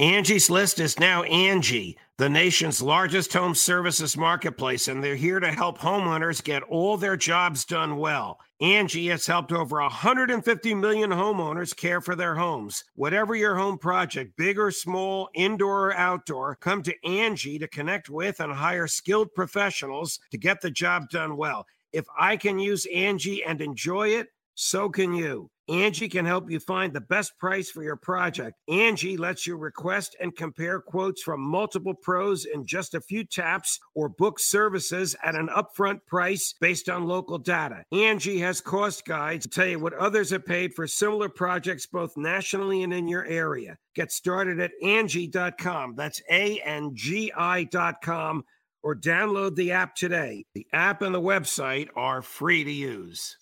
Angie's List is now Angie, the nation's largest home services marketplace, and they're here to help homeowners get all their jobs done well. Angie has helped over 150 million homeowners care for their homes. Whatever your home project, big or small, indoor or outdoor, come to Angie to connect with and hire skilled professionals to get the job done well. If I can use Angie and enjoy it, so can you. Angie can help you find the best price for your project. Angie lets you request and compare quotes from multiple pros in just a few taps or book services at an upfront price based on local data. Angie has cost guides to tell you what others have paid for similar projects both nationally and in your area. Get started at Angie.com. That's A N G I.com or download the app today. The app and the website are free to use.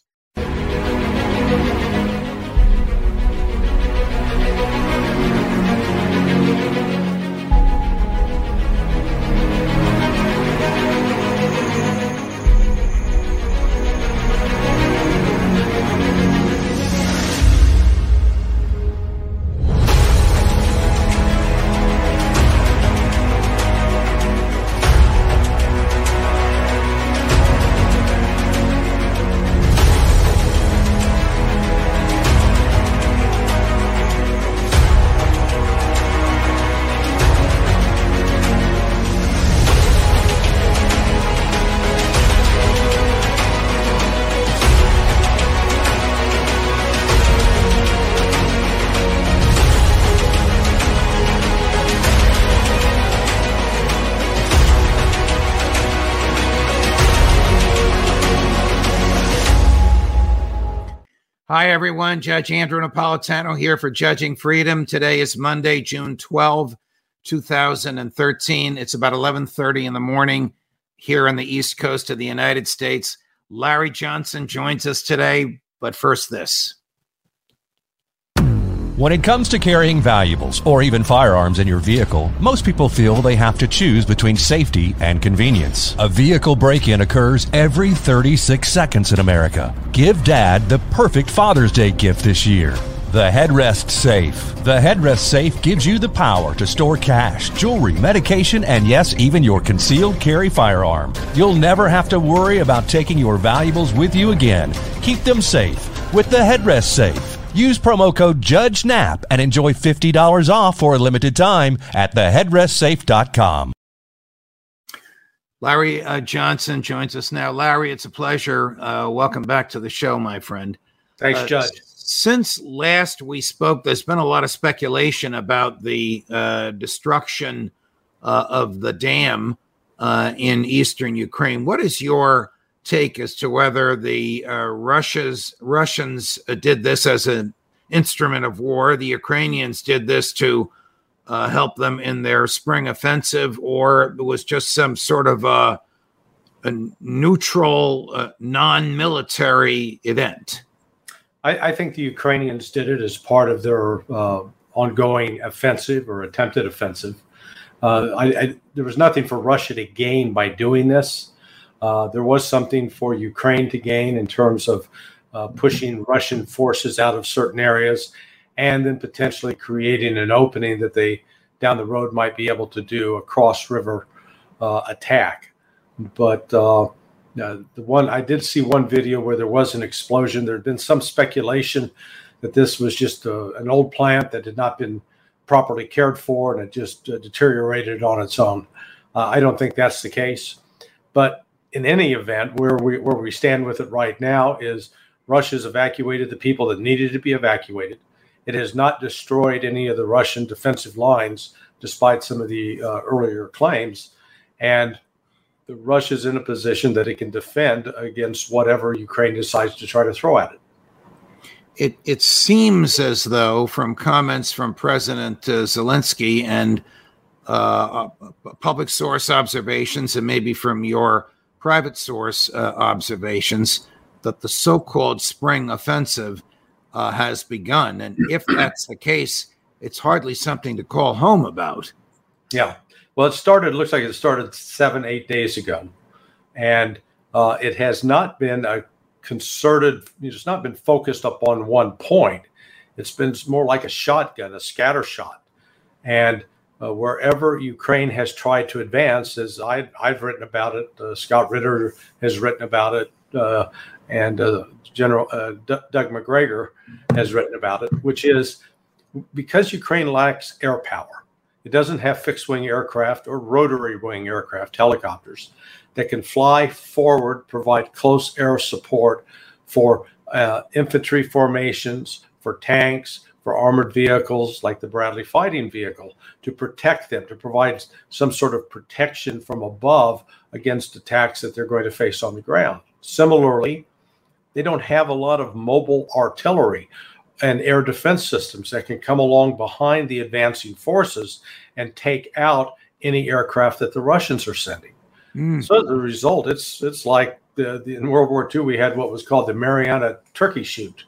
Hi, everyone. Judge Andrew Napolitano here for Judging Freedom. Today is Monday, June 12, 2013. It's about 11:30 in the morning here on the East Coast of the United States. Larry Johnson joins us today, but first this. When it comes to carrying valuables or even firearms in your vehicle, most people feel they have to choose between safety and convenience. A vehicle break in occurs every 36 seconds in America. Give dad the perfect Father's Day gift this year. The Headrest Safe. The Headrest Safe gives you the power to store cash, jewelry, medication, and yes, even your concealed carry firearm. You'll never have to worry about taking your valuables with you again. Keep them safe with the Headrest Safe. Use promo code JUDGENAP and enjoy $50 off for a limited time at theheadrestsafe.com. Larry uh, Johnson joins us now. Larry, it's a pleasure. Uh, welcome back to the show, my friend. Thanks, uh, Judge. Since last we spoke, there's been a lot of speculation about the uh, destruction uh, of the dam uh, in eastern Ukraine. What is your take as to whether the uh, Russia's Russians uh, did this as an instrument of war, the Ukrainians did this to uh, help them in their spring offensive, or it was just some sort of a, a neutral, uh, non-military event. I, I, think the Ukrainians did it as part of their uh, ongoing offensive or attempted offensive. Uh, I, there was nothing for Russia to gain by doing this. Uh, there was something for Ukraine to gain in terms of uh, pushing Russian forces out of certain areas and then potentially creating an opening that they down the road might be able to do a cross river uh, attack. But uh, the one I did see one video where there was an explosion. There had been some speculation that this was just a, uh, an old plant that had not been properly cared for and it just uh, deteriorated on its own. I don't think that's the case. But in any event, where we where we stand with it right now is Russia's evacuated the people that needed to be evacuated. It has not destroyed any of the Russian defensive lines, despite some of the uh, earlier claims. And the Russia's in a position that it can defend against whatever Ukraine decides to try to throw at it. It, it seems as though, from comments from President uh, Zelensky and uh, public source observations, and maybe from your private source uh, observations that the so called spring offensive uh, has begun. And if that's the case, it's hardly something to call home about. Yeah. Well, it started, looks like it started seven, eight days ago. And uh, it has not been a concerted, it's not been focused upon one point. It's been more like a shotgun, a scatter shot. And uh, wherever Ukraine has tried to advance, as I, have written about it, uh, Scott Ritter has written about it, uh, and uh, General uh, D- Doug Macgregor has written about it, which is because Ukraine lacks air power, it doesn't have fixed wing aircraft or rotary wing aircraft, helicopters that can fly forward, provide close air support for uh, infantry formations, for tanks, for armored vehicles like the Bradley fighting vehicle to protect them, to provide some sort of protection from above against attacks that they're going to face on the ground. Similarly, they don't have a lot of mobile artillery and air defense systems that can come along behind the advancing forces and take out any aircraft that the Russians are sending. Mm. So as a result, it's it's like the, the, in World War II we had what was called the Mariana Turkey Shoot,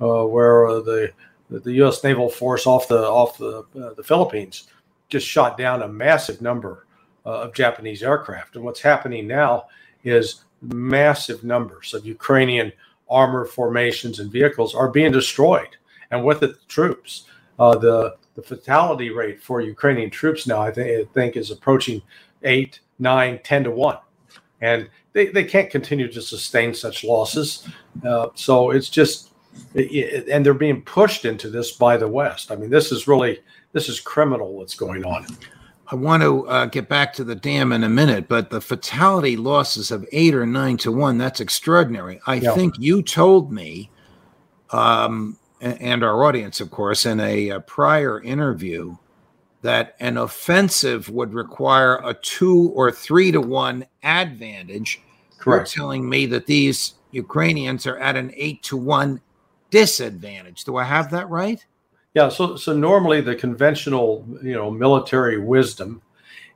uh, where uh, the the U.S. naval force off the off the uh, the Philippines just shot down a massive number uh, of Japanese aircraft. And what's happening now is massive numbers of Ukrainian armor formations and vehicles are being destroyed, and with it, troops. Uh, the the fatality rate for Ukrainian troops now, I, th- I think, is approaching eight, nine, ten to one, and they, they can't continue to sustain such losses. Uh, so it's just and they're being pushed into this by the West. I mean, this is really this is criminal what's going on. I want to uh, get back to the dam in a minute, but the fatality losses of eight or nine to one, that's extraordinary. I yeah. think you told me, um, and our audience, of course, in a, a, prior interview, that an offensive would require a two or three to one advantage. Correct. You're telling me that these Ukrainians are at an eight to one disadvantage. Do I have that right? Yeah. So, so normally the conventional, you know, military wisdom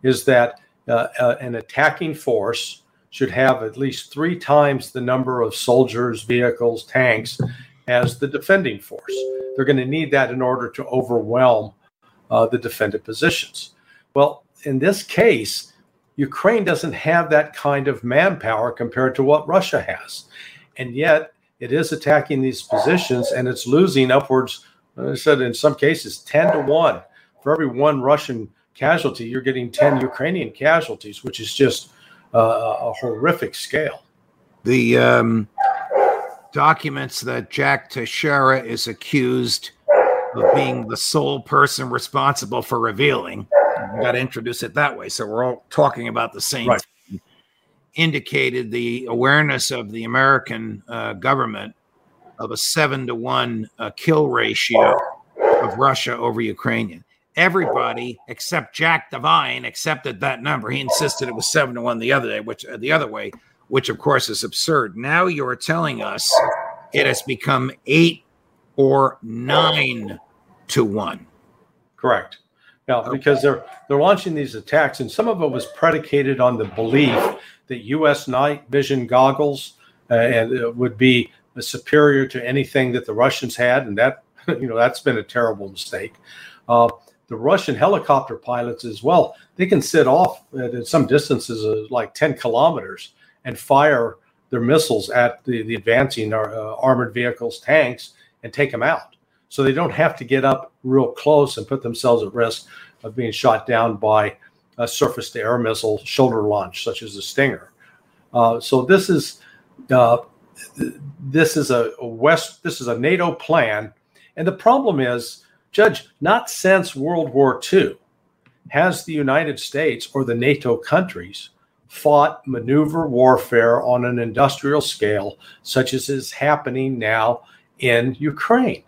is that uh, uh, an attacking force should have at least three times the number of soldiers, vehicles, tanks as the defending force. They're going to need that in order to overwhelm uh, the defended positions. Well, in this case, Ukraine doesn't have that kind of manpower compared to what Russia has. And yet, it is attacking these positions and it's losing upwards, I said in some cases, 10 to 1. For every one Russian casualty, you're getting 10 Ukrainian casualties, which is just uh, a horrific scale. The um, documents that Jack Teixeira is accused of being the sole person responsible for revealing. got to introduce it that way. So we're all talking about the same right indicated the awareness of the American uh, government of a seven to one uh, kill ratio of Russia over Ukrainian. Everybody except Jack Devine accepted that number. He insisted it was seven to one the other day, which uh, the other way, which of course is absurd. Now you are telling us it has become eight or nine to one. Correct. Yeah, because they're they're launching these attacks, and some of it was predicated on the belief that U.S. night vision goggles uh, and would be superior to anything that the Russians had, and that you know that's been a terrible mistake. Uh, the Russian helicopter pilots as well, they can sit off at some distances of like 10 kilometers and fire their missiles at the, the advancing uh, armored vehicles, tanks, and take them out. So they don't have to get up real close and put themselves at risk of being shot down by a surface to air missile shoulder launch, such as the Stinger. Uh, so this is uh, this is a, a West this is a NATO plan, and the problem is, Judge, not since World War II has the United States or the NATO countries fought maneuver warfare on an industrial scale, such as is happening now in Ukraine.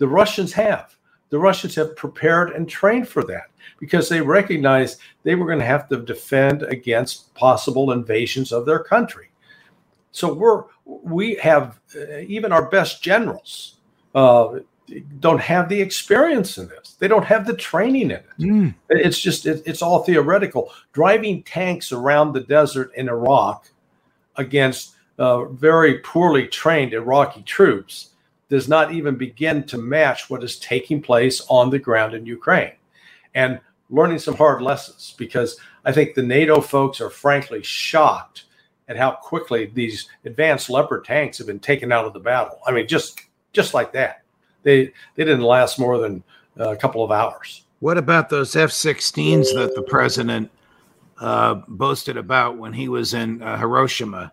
The Russians have. The Russians have prepared and trained for that because they recognized they were going to have to defend against possible invasions of their country. So we're we have uh, even our best generals uh, don't have the experience in this. They don't have the training in it. Mm. It's just it, it's all theoretical. Driving tanks around the desert in Iraq against uh, very poorly trained Iraqi troops does not even begin to match what is taking place on the ground in Ukraine. And learning some hard lessons because I think the NATO folks are frankly shocked at how quickly these advanced Leopard tanks have been taken out of the battle. I mean, just just like that. They they didn't last more than a couple of hours. What about those F 16s that the president uh, boasted about when he was in uh, Hiroshima?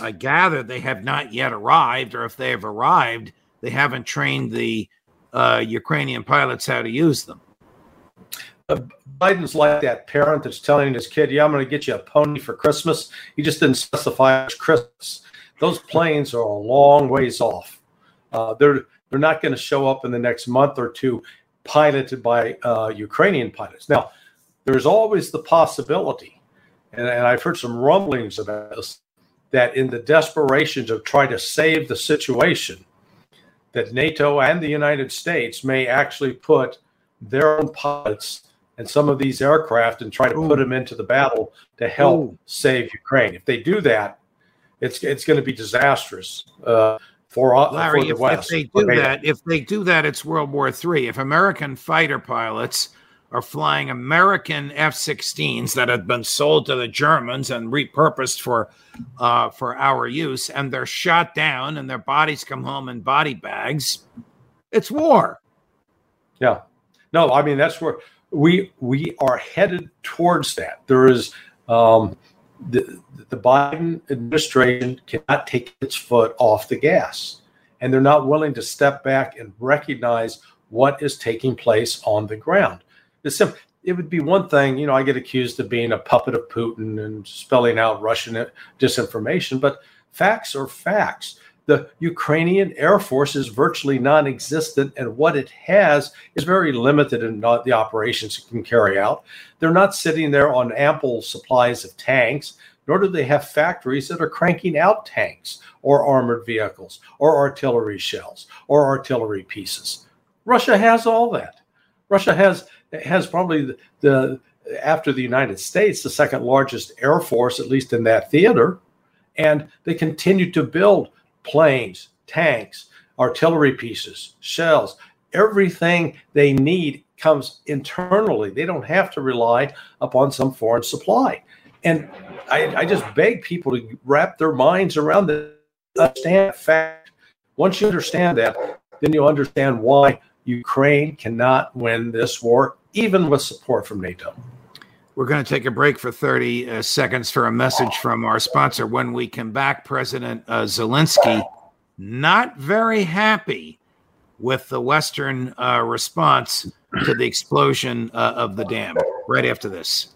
I gather they have not yet arrived, or if they have arrived, they haven't trained the uh, Ukrainian pilots how to use them. Uh, Biden's like that parent that's telling his kid, "Yeah, I'm going to get you a pony for Christmas." He just didn't specify it's Christmas. Those planes are a long ways off. Uh, they're they're not going to show up in the next month or two, piloted by uh, Ukrainian pilots. Now, there's always the possibility, and, and I've heard some rumblings about this, that in the desperation to try to save the situation, that NATO and the United States may actually put their own pilots and some of these aircraft and try to Ooh. put them into the battle to help Ooh. save Ukraine. If they do that, it's it's going to be disastrous uh, for, Larry, for the if, West. If they do that, if they do that, it's World War III. If American fighter pilots are flying American F-16s that have been sold to the Germans and repurposed for uh, for our use, and they're shot down, and their bodies come home in body bags. It's war. Yeah, no, I mean that's where we we are headed towards that. There is um, the the Biden administration cannot take its foot off the gas, and they're not willing to step back and recognize what is taking place on the ground. It would be one thing, you know, I get accused of being a puppet of Putin and spelling out Russian uh, disinformation, but facts are facts. The Ukrainian Air Force is virtually non existent, and what it has is very limited in the operations it can carry out. They're not sitting there on ample supplies of tanks, nor do they have factories that are cranking out tanks or armored vehicles or artillery shells or artillery pieces. Russia has all that. Russia has has probably the, the after the United States the second largest air force, at least in that theater, and they continue to build planes, tanks, artillery pieces, shells, everything they need comes internally. They don't have to rely upon some foreign supply. And I, I just beg people to wrap their minds around the understand fact. Once you understand that, then you'll understand why Ukraine cannot win this war, even with support from NATO. We're going to take a break for 30 uh, seconds for a message from our sponsor. When we come back, President uh, Zelensky not very happy with the Western uh, response to the explosion uh, of the dam. Right after this.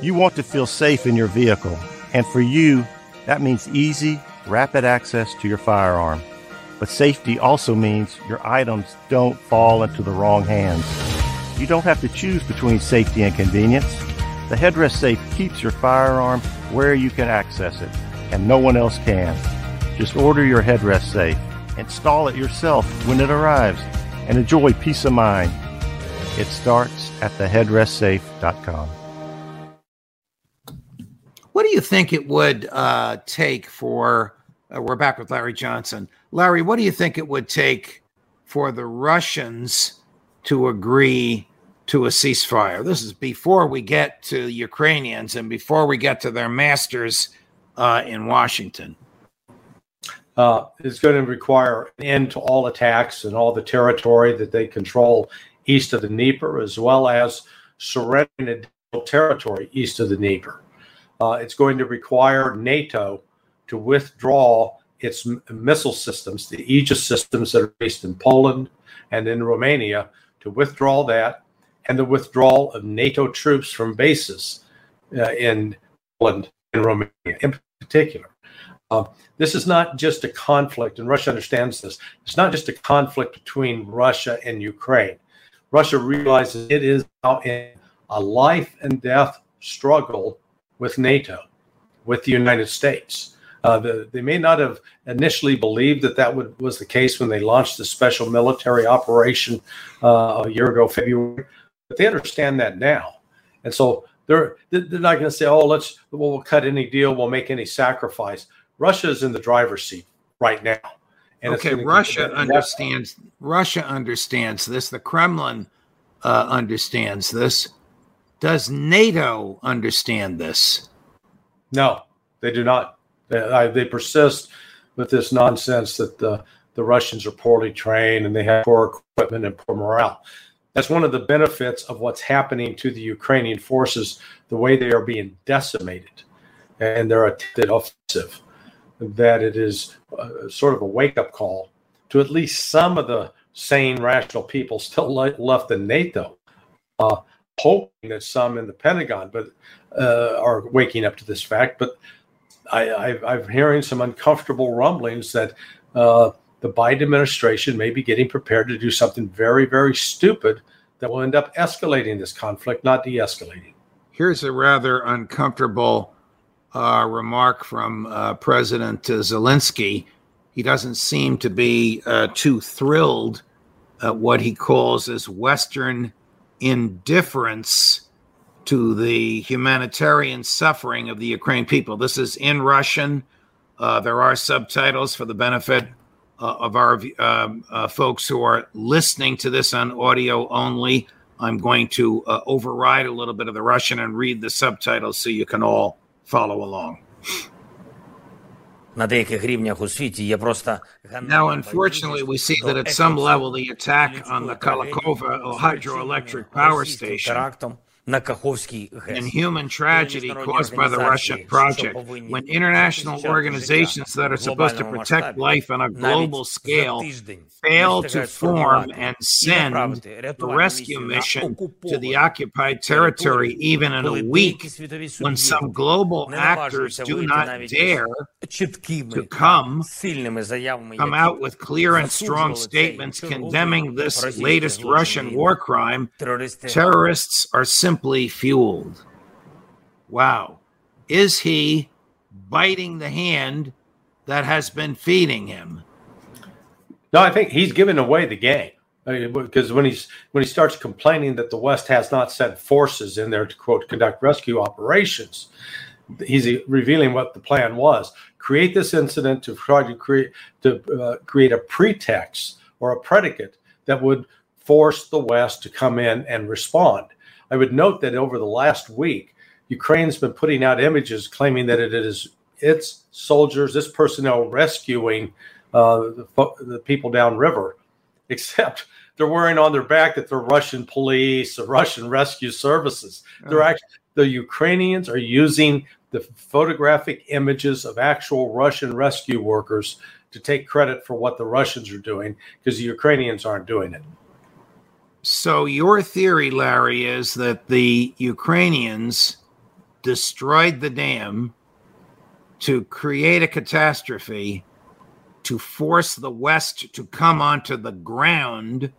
You want to feel safe in your vehicle, and for you, that means easy, rapid access to your firearm. But safety also means your items don't fall into the wrong hands. You don't have to choose between safety and convenience. The headrest safe keeps your firearm where you can access it, and no one else can. Just order your headrest safe, install it yourself when it arrives, and enjoy peace of mind. It starts at theheadrestsafe.com. What do you think it would uh, take for? Uh, we're back with Larry Johnson. Larry, what do you think it would take for the Russians to agree to a ceasefire. This is before we get to Ukrainians and before we get to their masters uh, in Washington. Uh, it's going to require an end to all attacks and all the territory that they control east of the Dnieper, as well as surrendering territory east of the Dnieper. Uh, it's going to require NATO to withdraw its m- missile systems, the Aegis systems that are based in Poland and in Romania, to withdraw that and the withdrawal of NATO troops from bases uh, in Poland and Romania in particular. Uh, this is not just a conflict, and Russia understands this. It's not just a conflict between Russia and Ukraine. Russia realizes it is now in a life and death struggle with NATO, with the United States. Uh, the, they may not have initially believed that that would, was the case when they launched the special military operation uh, a year ago, February, they understand that now. And so they're they're not going to say, "Oh, let's well, we'll cut any deal, we'll make any sacrifice." Russia is in the driver's seat right now. And okay, Russia understands. Russia understands this. The Kremlin uh, understands this. Does NATO understand this? No, they do not. They, they persist with this nonsense that the, the Russians are poorly trained and they have poor equipment and poor morale. That's one of the benefits of what's happening to the Ukrainian forces, the way they are being decimated and they're attempted offensive. That it is uh, sort of a wake up call to at least some of the sane, rational people still left in NATO, uh, hoping that some in the Pentagon but uh, are waking up to this fact. But I, am hearing some uncomfortable rumblings that uh, the Biden administration may be getting prepared to do something very, very stupid that will end up escalating this conflict, not de escalating. Here's a rather uncomfortable uh, remark from uh, President Zelensky. He doesn't seem to be uh, too thrilled at what he calls as Western indifference to the humanitarian suffering of the Ukraine people. This is in Russian. Uh, there are subtitles for the benefit uh, of our um, uh, folks who are listening to this on audio only. I'm going to uh, override a little bit of the Russian and read the subtitles so you can all follow along. Now, unfortunately, we see that at some level the attack on the Kakhovka hydroelectric power station на Kakhovsky and human tragedy caused by the Russian project. When international organizations that are supposed to protect life on a global scale fail to form and send a rescue mission to the occupied territory even in a week, when some global actors do not dare to come, come out with clear and strong statements condemning this latest Russian war crime, terrorists are simply simply fueled. Wow. Is he biting the hand that has been feeding him? No, I think he's giving away the game. because when he's when he starts complaining that the West has not sent forces in there to quote conduct rescue operations, he's revealing what the plan was: create this incident to try to create to uh, create a pretext or a predicate that would force the West to come in and respond. I would note that over the last week, Ukraine's been putting out images claiming that it is its soldiers, its personnel rescuing uh, the, the, people downriver, except they're wearing on their back that they're Russian police or Russian rescue services. They're actually the Ukrainians are using the photographic images of actual Russian rescue workers to take credit for what the Russians are doing because the Ukrainians aren't doing it. So, your theory, Larry, is that the Ukrainians destroyed the dam to create a catastrophe, to force the West to come onto the ground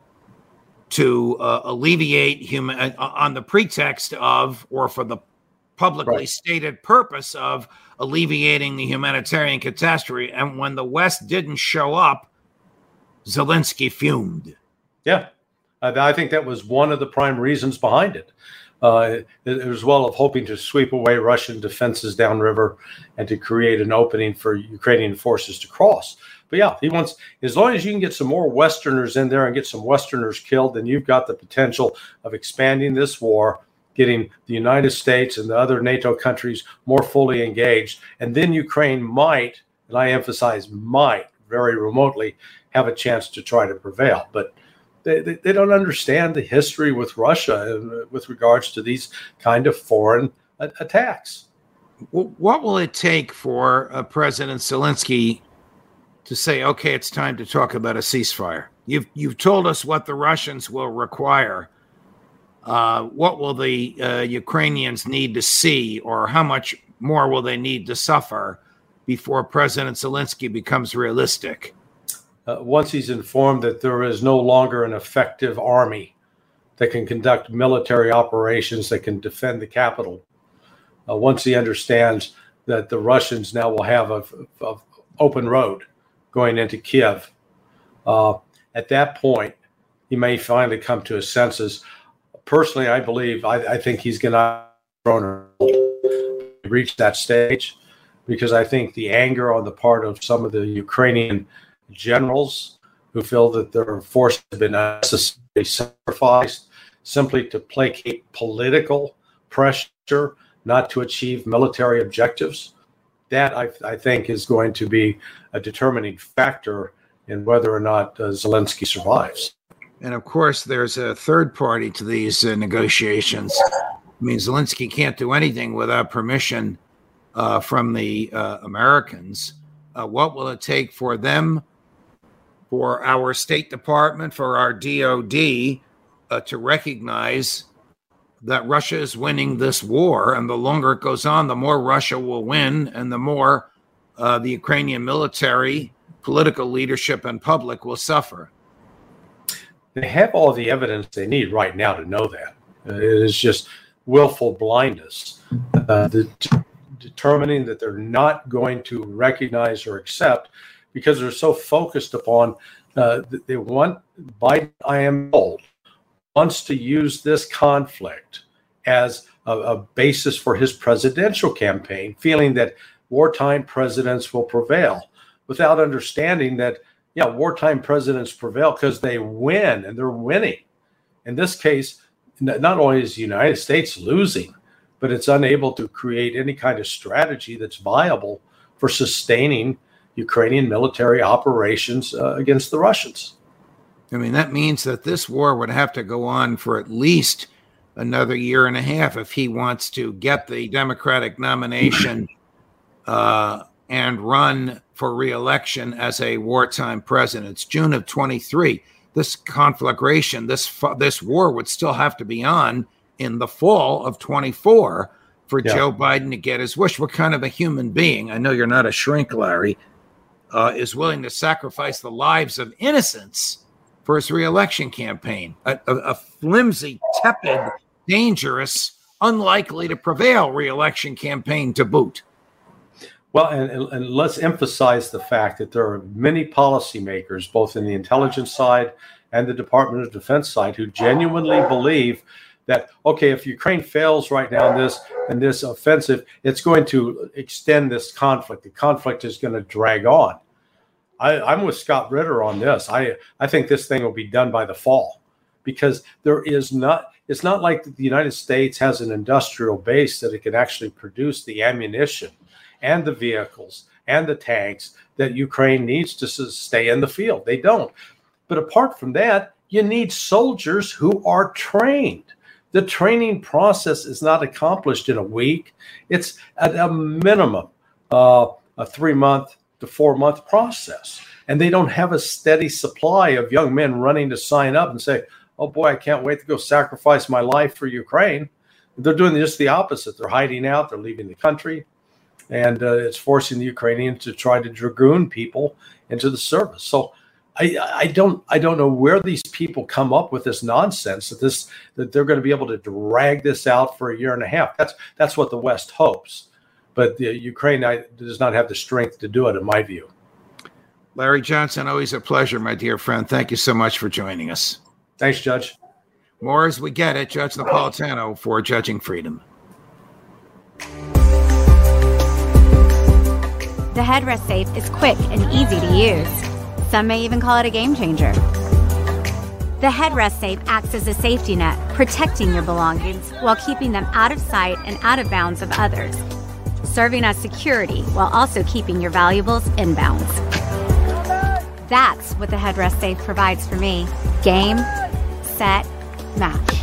to uh, alleviate human uh, on the pretext of, or for the publicly right. stated purpose of alleviating the humanitarian catastrophe. And when the West didn't show up, Zelensky fumed. Yeah. I think that was one of the prime reasons behind it. Uh, as well of hoping to sweep away Russian defenses downriver and to create an opening for Ukrainian forces to cross. But yeah, he wants as long as you can get some more Westerners in there and get some Westerners killed, then you've got the potential of expanding this war, getting the United States and the other NATO countries more fully engaged, and then Ukraine might, and I emphasize might, very remotely have a chance to try to prevail. But they, they, they don't understand the history with Russia uh, with regards to these kind of foreign attacks. What will it take for uh, President Zelensky to say, "Okay, it's time to talk about a ceasefire"? You've you've told us what the Russians will require. Uh, what will the uh, Ukrainians need to see, or how much more will they need to suffer before President Zelensky becomes realistic? Uh, once he's informed that there is no longer an effective army that can conduct military operations that can defend the capital, uh, once he understands that the Russians now will have a, a open road going into Kiev, uh, at that point, he may finally come to his senses. Personally, I believe I, I think he's going to reach that stage because I think the anger on the part of some of the Ukrainian generals who feel that their force has been unnecessarily sacrificed simply to placate political pressure, not to achieve military objectives. That I, I think is going to be a determining factor in whether or not uh, Zelensky survives. And of course, there's a third party to these uh, negotiations. I mean, Zelensky can't do anything without permission uh, from the uh, Americans. Uh, what will it take for them, for our State Department, for our DOD uh, to recognize that Russia is winning this war? And the longer it goes on, the more Russia will win, and the more uh, the Ukrainian military, political leadership, and public will suffer they have all the evidence they need right now to know that. It is just willful blindness, uh, the, determining that they're not going to recognize or accept because they're so focused upon uh, they want Biden. I am told wants to use this conflict as a, a basis for his presidential campaign, feeling that wartime presidents will prevail, without understanding that yeah, wartime presidents prevail because they win and they're winning. In this case, not only is the United States losing, but it's unable to create any kind of strategy that's viable for sustaining Ukrainian military operations uh, against the Russians. I mean, that means that this war would have to go on for at least another year and a half if he wants to get the Democratic nomination uh, and run for reelection as a wartime president. It's June of 23. This conflagration, this this war would still have to be on in the fall of 24 for yeah. Joe Biden to get his wish. What kind of a human being? I know you're not a shrink, Larry. Uh, is willing to sacrifice the lives of innocents for his reelection campaign. A, a, a flimsy, tepid, dangerous, unlikely to prevail reelection campaign to boot. Well, and, and let's emphasize the fact that there are many policymakers, both in the intelligence side and the Department of Defense side, who genuinely believe that okay, if Ukraine fails right now in this in this offensive, it's going to extend this conflict. The conflict is going to drag on. I, am with Scott Ritter on this. I I think this thing will be done by the fall because there is not. It's not like the United States has an industrial base that it can actually produce the ammunition and the vehicles and the tanks that Ukraine needs to stay in the field. They don't. But apart from that, you need soldiers who are trained. The training process is not accomplished in a week. It's at a minimum uh, a three month to four month process. And they don't have a steady supply of young men running to sign up and say, oh boy, I can't wait to go sacrifice my life for Ukraine. They're doing just the opposite. They're hiding out, they're leaving the country, and uh, it's forcing the Ukrainians to try to dragoon people into the service. So I, I don't I don't know where these people come up with this nonsense that this that they're going to be able to drag this out for a year and a half. That's that's what the West hopes, but the Ukraine does not have the strength to do it, in my view. Larry Johnson, always a pleasure, my dear friend. Thank you so much for joining us. Thanks, Judge. More as we get it, Judge Napolitano for Judging Freedom. The headrest safe is quick and easy to use. Some may even call it a game changer. The headrest safe acts as a safety net, protecting your belongings while keeping them out of sight and out of bounds of others, serving as security while also keeping your valuables in bounds. That's what the headrest safe provides for me. Game, set, match.